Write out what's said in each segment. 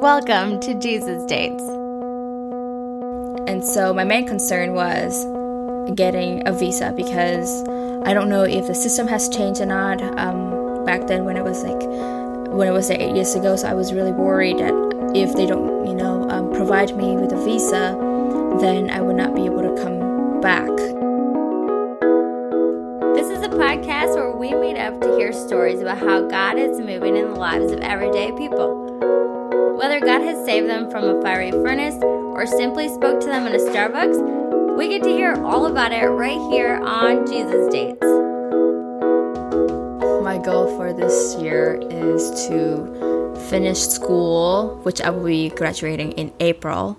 Welcome to Jesus Dates. And so my main concern was getting a visa because I don't know if the system has changed or not. Um, back then, when it was like when it was like eight years ago, so I was really worried that if they don't, you know, um, provide me with a visa, then I would not be able to come back. This is a podcast where we meet up to hear stories about how God is moving in the lives of everyday people. Whether God has saved them from a fiery furnace or simply spoke to them in a Starbucks, we get to hear all about it right here on Jesus Dates. My goal for this year is to finish school, which I will be graduating in April,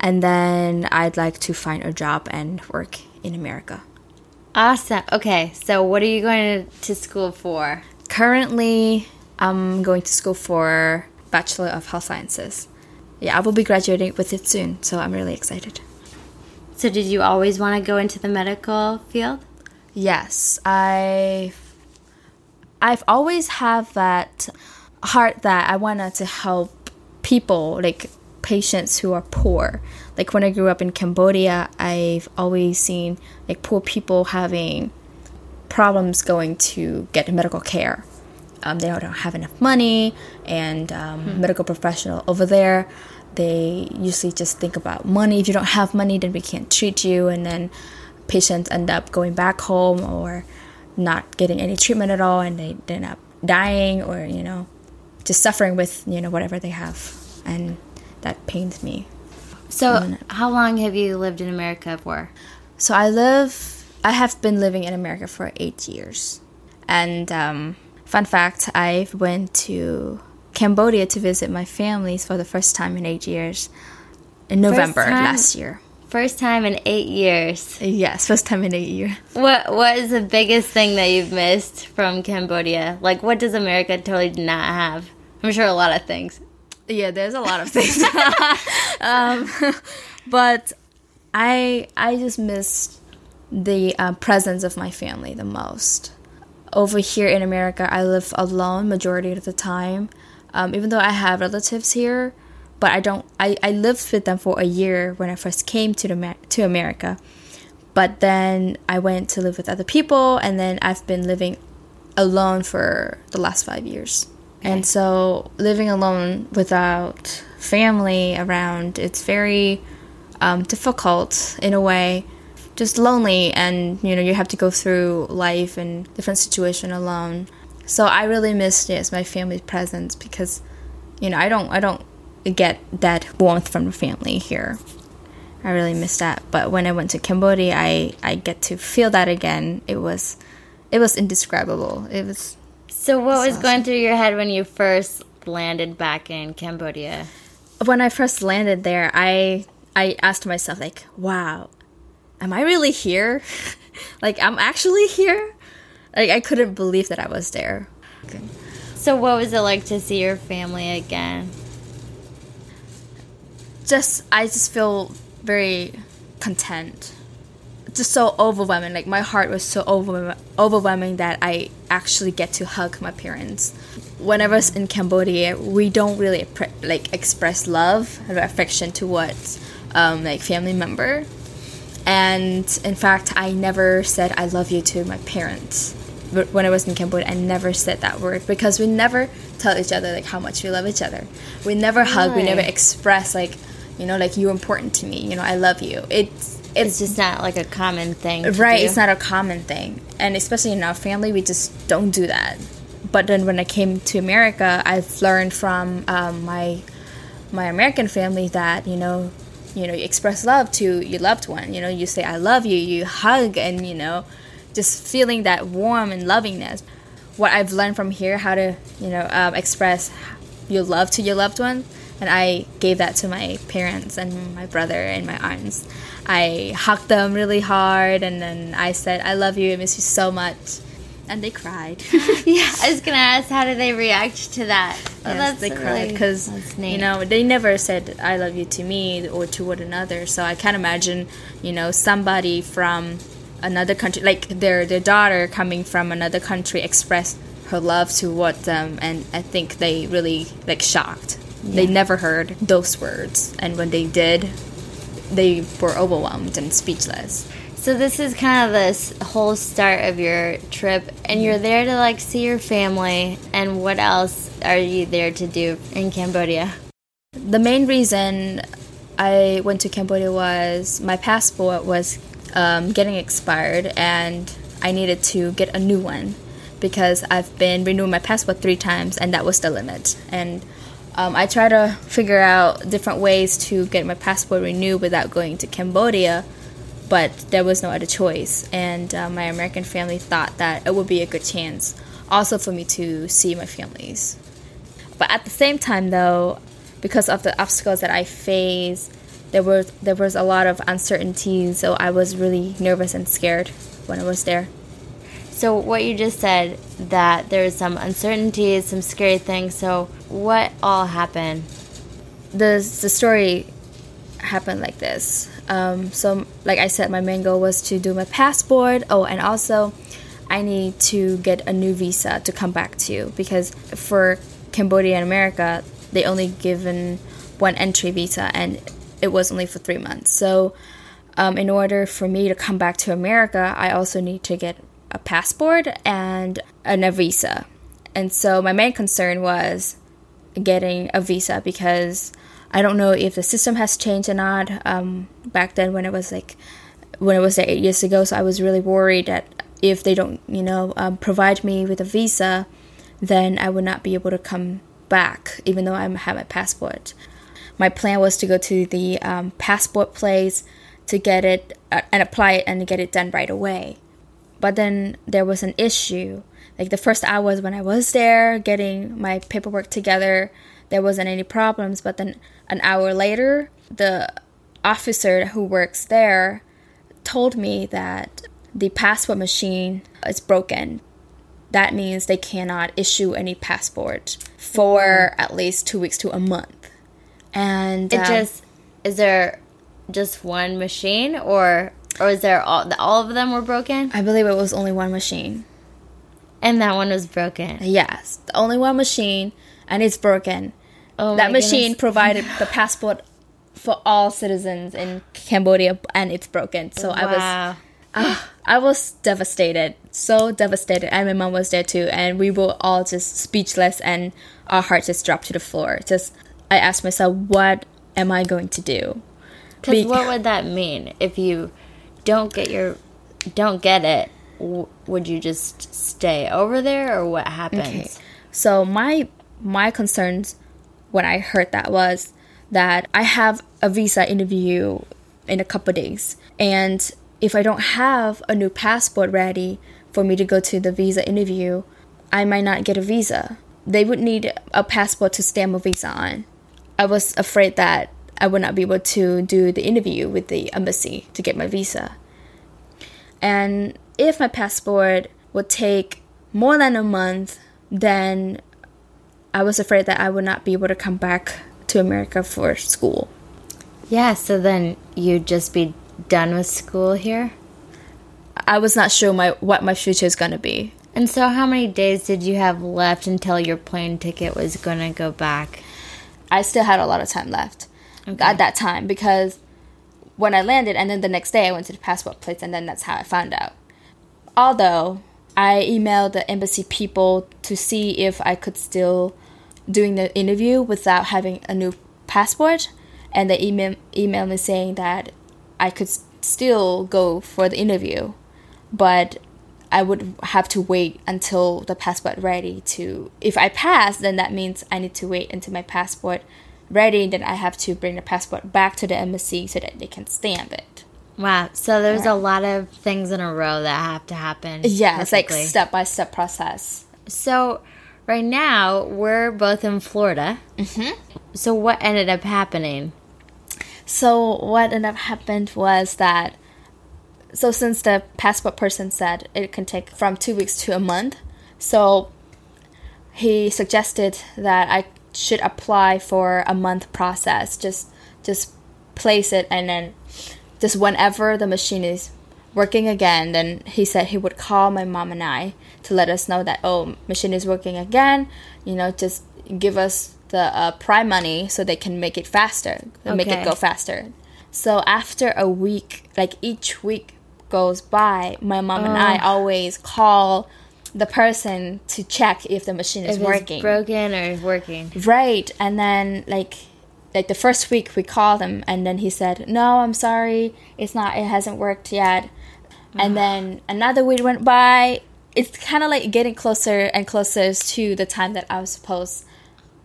and then I'd like to find a job and work in America. Awesome. Okay, so what are you going to school for? Currently, I'm going to school for Bachelor of Health Sciences. Yeah, I will be graduating with it soon, so I'm really excited. So, did you always want to go into the medical field? Yes, I I've always had that heart that I wanted to help people, like patients who are poor. Like when I grew up in Cambodia, I've always seen like poor people having problems going to get medical care. Um, they don't have enough money, and um, hmm. medical professional over there, they usually just think about money. If you don't have money, then we can't treat you, and then patients end up going back home or not getting any treatment at all, and they end up dying or you know just suffering with you know whatever they have, and that pains me. So, how long have you lived in America for? So I live. I have been living in America for eight years, and um, Fun fact I went to Cambodia to visit my families for the first time in eight years in November last year. First time in eight years. Yes, first time in eight years. What What is the biggest thing that you've missed from Cambodia? Like, what does America totally not have? I'm sure a lot of things. Yeah, there's a lot of things. um, but I I just missed the uh, presence of my family the most over here in America, I live alone majority of the time. Um, even though I have relatives here, but I don't. I, I lived with them for a year when I first came to the to America, but then I went to live with other people, and then I've been living alone for the last five years. Okay. And so living alone without family around, it's very um, difficult in a way just lonely and you know you have to go through life and different situation alone. So i really missed yes my family's presence because you know i don't i don't get that warmth from the family here. I really miss that. But when i went to cambodia i i get to feel that again. It was it was indescribable. It was so what was awesome. going through your head when you first landed back in cambodia? When i first landed there i i asked myself like wow am I really here? like, I'm actually here? Like, I couldn't believe that I was there. Okay. So, what was it like to see your family again? Just, I just feel very content. Just so overwhelming. Like, my heart was so overwhelming that I actually get to hug my parents. Whenever I was in Cambodia, we don't really like express love or affection towards um, like family member and in fact, I never said I love you to my parents. But when I was in Cambodia, I never said that word because we never tell each other like how much we love each other. We never hug. We never express like, you know, like you're important to me. You know, I love you. It's it's, it's just not like a common thing. Right. Do. It's not a common thing, and especially in our family, we just don't do that. But then when I came to America, I've learned from um, my my American family that you know you know you express love to your loved one. You know you say i love you you hug and you know just feeling that warm and lovingness. What i've learned from here how to you know um, express your love to your loved one and i gave that to my parents and my brother and my aunts. I hugged them really hard and then i said i love you i miss you so much and they cried. yeah, I was gonna ask, how did they react to that? Yes, they cried because you know they never said "I love you" to me or to one another. So I can't imagine, you know, somebody from another country, like their their daughter coming from another country, express her love toward them, and I think they really like shocked. They never heard those words, and when they did, they were overwhelmed and speechless. So this is kind of this whole start of your trip, and you're there to like see your family. And what else are you there to do in Cambodia? The main reason I went to Cambodia was my passport was um, getting expired, and I needed to get a new one because I've been renewing my passport three times, and that was the limit. And um, I tried to figure out different ways to get my passport renewed without going to Cambodia but there was no other choice. And uh, my American family thought that it would be a good chance also for me to see my families. But at the same time, though, because of the obstacles that I faced, there was there was a lot of uncertainty, so I was really nervous and scared when I was there. So what you just said that there was some uncertainties, some scary things. So what all happened? The the story happened like this. Um, so, like I said, my main goal was to do my passport. Oh, and also, I need to get a new visa to come back to because for Cambodia and America, they only given one entry visa, and it was only for three months. So, um, in order for me to come back to America, I also need to get a passport and a visa. And so, my main concern was getting a visa because I don't know if the system has changed or not. Um, back then, when it was like when it was eight years ago, so I was really worried that if they don't, you know, um, provide me with a visa, then I would not be able to come back, even though I have my passport. My plan was to go to the um, passport place to get it uh, and apply it and get it done right away. But then there was an issue. Like the first hours when I was there getting my paperwork together, there wasn't any problems. But then an hour later, the officer who works there told me that the passport machine is broken. That means they cannot issue any passport for at least two weeks to a month. And it um, just is there just one machine, or or is there all all of them were broken? I believe it was only one machine, and that one was broken. Yes, the only one machine, and it's broken. Oh that machine goodness. provided the passport for all citizens in Cambodia, and it's broken. So wow. I was. Uh, I was devastated, so devastated, and my mom was there too, and we were all just speechless, and our hearts just dropped to the floor. Just, I asked myself, what am I going to do? Because Be- what would that mean if you don't get your, don't get it? W- would you just stay over there, or what happens? Okay. So my my concerns when I heard that was that I have a visa interview in a couple days. And if I don't have a new passport ready for me to go to the visa interview, I might not get a visa. They would need a passport to stamp a visa on. I was afraid that I would not be able to do the interview with the embassy to get my visa. And if my passport would take more than a month, then I was afraid that I would not be able to come back to America for school. Yeah, so then you'd just be done with school here? I was not sure my what my future is going to be. And so how many days did you have left until your plane ticket was going to go back? I still had a lot of time left okay. at that time because when I landed and then the next day I went to the passport place and then that's how I found out. Although I emailed the embassy people to see if I could still doing the interview without having a new passport, and they email emailed me saying that I could still go for the interview, but I would have to wait until the passport ready to. If I pass, then that means I need to wait until my passport ready. Then I have to bring the passport back to the embassy so that they can stamp it. Wow. So there's right. a lot of things in a row that have to happen. Yeah, perfectly. it's like step by step process. So right now we're both in Florida. Mm-hmm. So what ended up happening? So what ended up happened was that so since the passport person said it can take from two weeks to a month, so he suggested that I should apply for a month process. Just just place it and then just whenever the machine is working again, then he said he would call my mom and I to let us know that oh machine is working again. You know, just give us the uh, prime money so they can make it faster, make it go faster. So after a week, like each week goes by, my mom and I always call the person to check if the machine is working. it's broken or working. Right. And then like like the first week we called him and then he said, "No, I'm sorry. It's not it hasn't worked yet." And mm. then another week went by. It's kind of like getting closer and closer to the time that I was supposed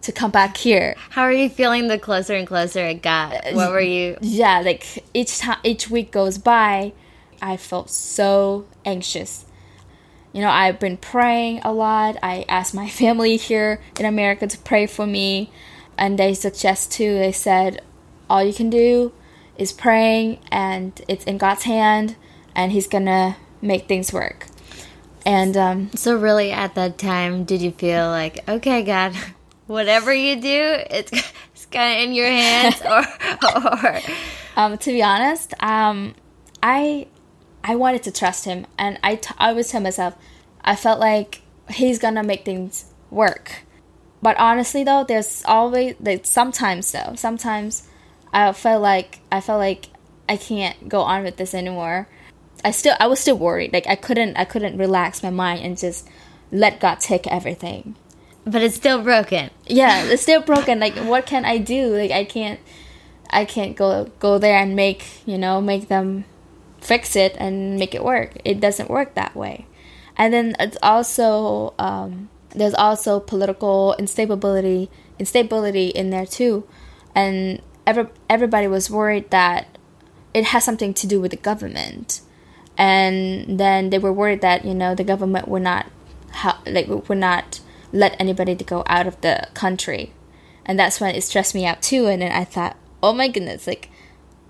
to come back here. How are you feeling the closer and closer it got? Uh, what were you? Yeah, like each time each week goes by, I felt so anxious. You know, I've been praying a lot. I asked my family here in America to pray for me, and they suggest too. They said, all you can do is praying, and it's in God's hand, and He's gonna make things work. And um, So really, at that time, did you feel like, okay, God, whatever you do, it's it's kind of in your hands, or or um, to be honest, um, I I wanted to trust him, and I, t- I always tell myself, I felt like he's gonna make things work. But honestly, though, there's always like sometimes though, sometimes I felt like I felt like I can't go on with this anymore. I still I was still worried. Like I couldn't I couldn't relax my mind and just let God take everything. but it's still broken. Yeah, it's still broken. Like what can I do? Like I can't I can't go go there and make, you know, make them fix it and make it work. It doesn't work that way. And then it's also um, there's also political instability instability in there too. And every, everybody was worried that it has something to do with the government. And then they were worried that, you know, the government would not ha- like would not let anybody to go out of the country. And that's when it stressed me out too and then I thought, "Oh my goodness, like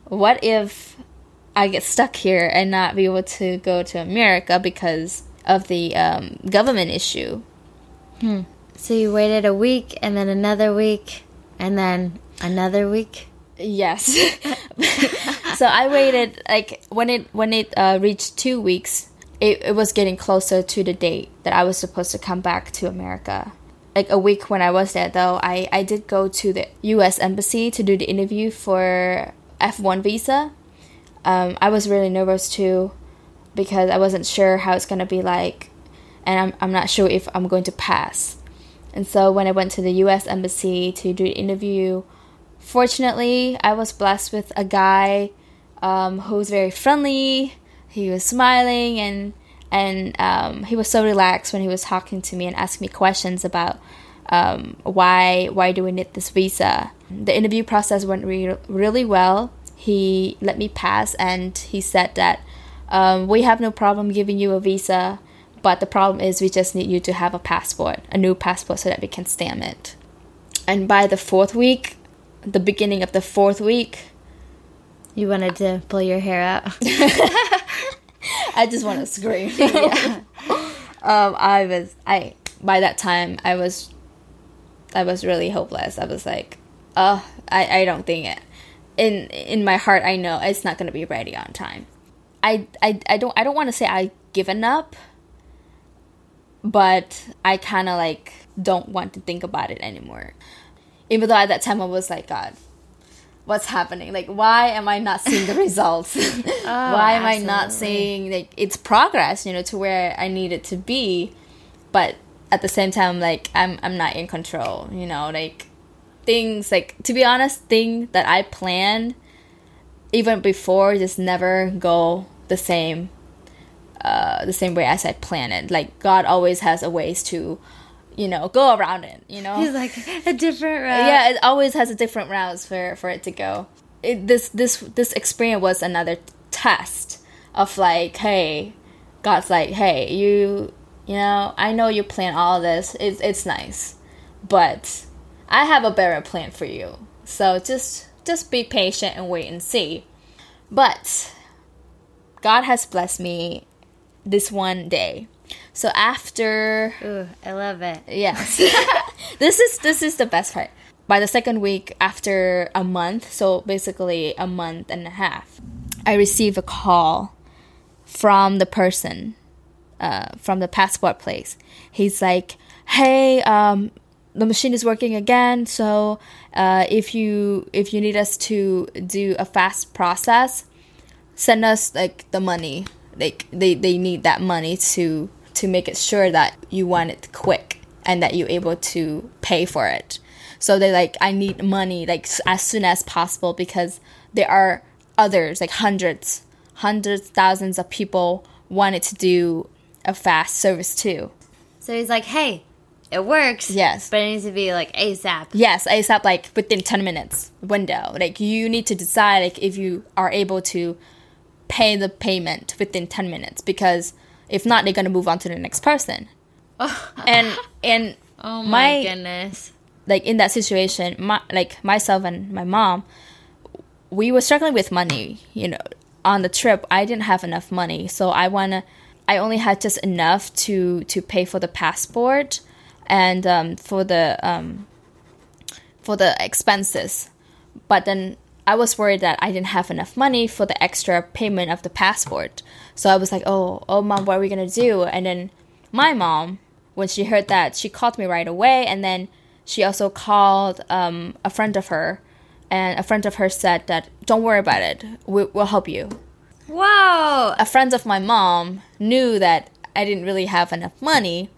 what if I get stuck here and not be able to go to America because of the um, government issue. So you waited a week, and then another week, and then another week. Yes. so I waited like when it when it uh, reached two weeks, it, it was getting closer to the date that I was supposed to come back to America. Like a week when I was there, though, I, I did go to the U.S. embassy to do the interview for F1 visa. Um, I was really nervous too because I wasn't sure how it's gonna be like, and I'm I'm not sure if I'm going to pass. And so when I went to the U.S. embassy to do the interview, fortunately, I was blessed with a guy um, who was very friendly. He was smiling and and um, he was so relaxed when he was talking to me and asking me questions about um, why why do we need this visa. The interview process went re- really well. He let me pass and he said that um, we have no problem giving you a visa, but the problem is we just need you to have a passport, a new passport, so that we can stamp it. And by the fourth week, the beginning of the fourth week, You wanted to pull your hair out. I just want to scream. um, I was I by that time I was I was really hopeless. I was like, oh, I, I don't think it. In in my heart, I know it's not gonna be ready on time. I I, I don't I don't want to say I given up, but I kind of like don't want to think about it anymore. Even though at that time I was like, God, what's happening? Like, why am I not seeing the results? why am I not seeing like it's progress? You know, to where I need it to be, but at the same time, like I'm I'm not in control. You know, like things like to be honest, thing that I planned even before just never go the same uh, the same way as I planned it. Like God always has a ways to, you know, go around it. You know, He's like a different route. yeah, it always has a different routes for for it to go. It, this this this experience was another test of like, hey, God's like, hey, you you know, I know you plan all this. It's it's nice, but I have a better plan for you. So just just be patient and wait and see. But God has blessed me this one day. So after Ooh, I love it. Yes. this is this is the best part. By the second week after a month, so basically a month and a half, I receive a call from the person uh, from the passport place. He's like, "Hey, um, the machine is working again. So uh, if you if you need us to do a fast process, send us like the money. Like they, they need that money to to make it sure that you want it quick and that you're able to pay for it. So they like I need money like as soon as possible because there are others like hundreds, hundreds, thousands of people wanted to do a fast service too. So he's like, hey, it works. Yes. But it needs to be like ASAP. Yes, ASAP like within 10 minutes window. Like you need to decide like if you are able to pay the payment within 10 minutes because if not they're going to move on to the next person. and and Oh my, goodness. like in that situation, my like myself and my mom, we were struggling with money. You know, on the trip, I didn't have enough money, so I wanna. I only had just enough to to pay for the passport and um, for the um, for the expenses, but then I was worried that I didn't have enough money for the extra payment of the passport. So I was like, "Oh, oh, mom, what are we gonna do?" And then my mom, when she heard that, she called me right away, and then she also called um, a friend of her, and a friend of her said that, "Don't worry about it. We, we'll help you." Whoa. A friend of my mom knew that I didn't really have enough money,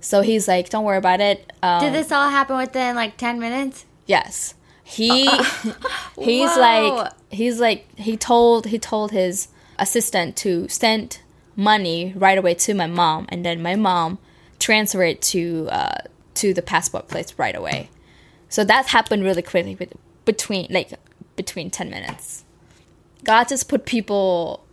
so he's like, "Don't worry about it." Um, Did this all happen within like 10 minutes? Yes. He he's Whoa. like he's like he told he told his assistant to send money right away to my mom and then my mom transfer it to uh, to the passport place right away. So that happened really quickly with, between like between 10 minutes. God just put people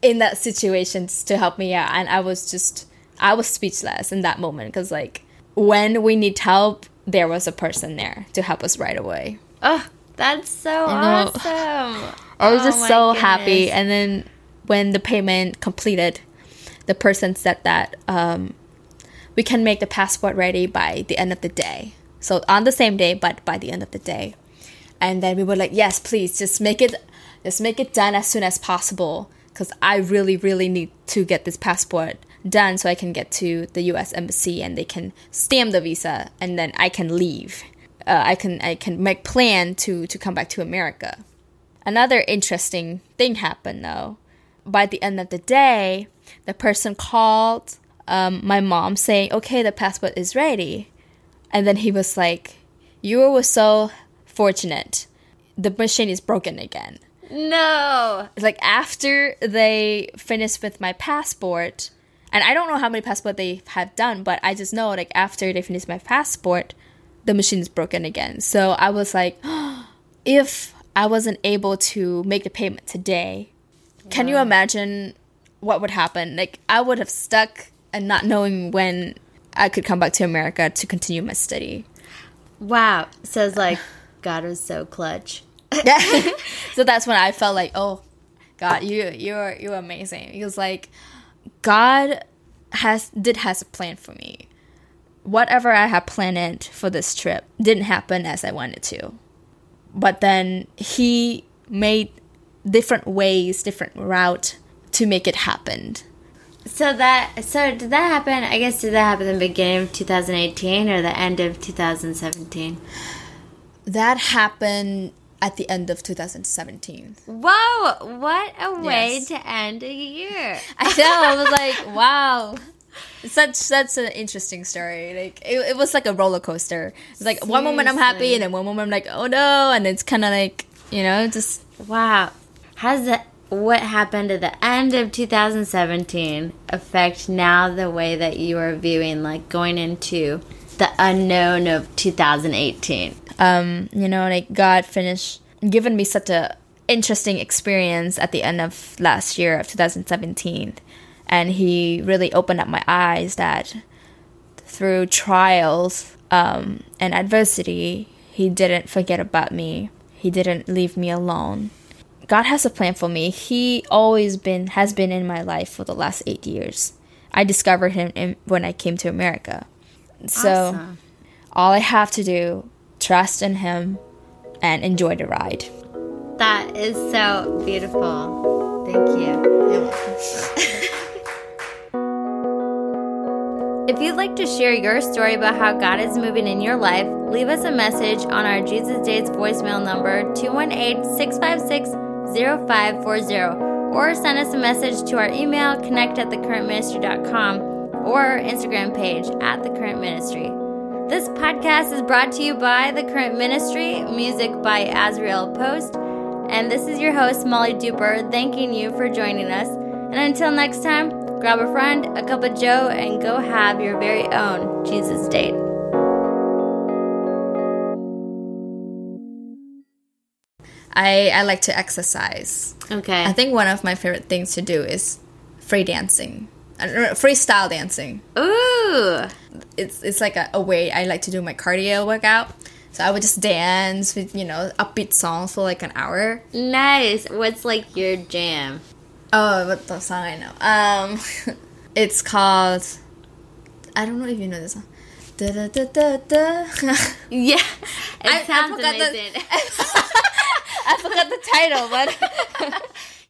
in that situations to help me out and I was just I was speechless in that moment cuz like when we need help there was a person there to help us right away. Oh, that's so awesome. I was Oh just so happy. And then when the payment completed, the person said that um, we can make the passport ready by the end of the day. So on the same day, but by the end of the day. And then we were like, yes, please, just make it, just make it done as soon as possible, because I really, really need to get this passport done so I can get to the U.S. embassy and they can stamp the visa, and then I can leave. Uh, I can I can make plan to to come back to America. Another interesting thing happened though. By the end of the day, the person called um, my mom saying, "Okay, the passport is ready," and then he was like, "You were so fortunate. The machine is broken again." No. It's like after they finished with my passport, and I don't know how many passport they have done, but I just know like after they finished my passport, the machine is broken again. So I was like, if I wasn't able to make the payment today, can you imagine what would happen? Like I would have stuck and not knowing when I could come back to America to continue my study. Wow. So it's like, God was so clutch. so that's when I felt like, oh, God, you you're you're amazing. It was like God has did has a plan for me. Whatever I had planned for this trip didn't happen as I wanted to. But then he made different ways, different route to make it happen. So that so did that happen? I guess did that happen in the beginning of 2018 or the end of 2017? That happened at the end of 2017. Whoa! What a way Yes. to end a year. I know. I was like, wow. Such such an interesting story. Like it, it was like a roller coaster. It's like one moment I'm happy and then one moment I'm like, oh no, and it's kind of like you know just Wow. How does that what happened at the end of 2017 affect now the way that you are viewing like going into the unknown of 2018? um you know like God finished given me such a interesting experience at the end of last year of 2017, and He really opened up my eyes that through trials um, and adversity, He didn't forget about me. He didn't leave me alone. God has a plan for me. He always been has been in my life for the last eight years. I discovered him in, when I came to America. So Awesome. all I have to do trust in him and enjoy the ride. That is so beautiful. Thank you. If you'd like to share your story about how God is moving in your life, leave us a message on our Jesus Dates voicemail number 218 656 0540 or send us a message to our email connect at thecurrentministry.com or Instagram page at The Current Ministry. This podcast is brought to you by The Current Ministry, music by Azrael Post, and this is your host, Molly Duper, thanking you for joining us. And until next time, grab a friend, a cup of joe, and go have your very own Jesus date. I, I like to exercise. Okay. I think one of my favorite things to do is free dancing, uh, freestyle dancing. Ooh. It's it's like a, a way I like to do my cardio workout. So I would just dance with you know upbeat songs for like an hour. Nice. What's like your jam? Oh, what the song I know? Um, it's called. I don't know if you know this song. Da, da, da, da, da. Yeah. It I- I sounds the- amazing. I forgot the title, but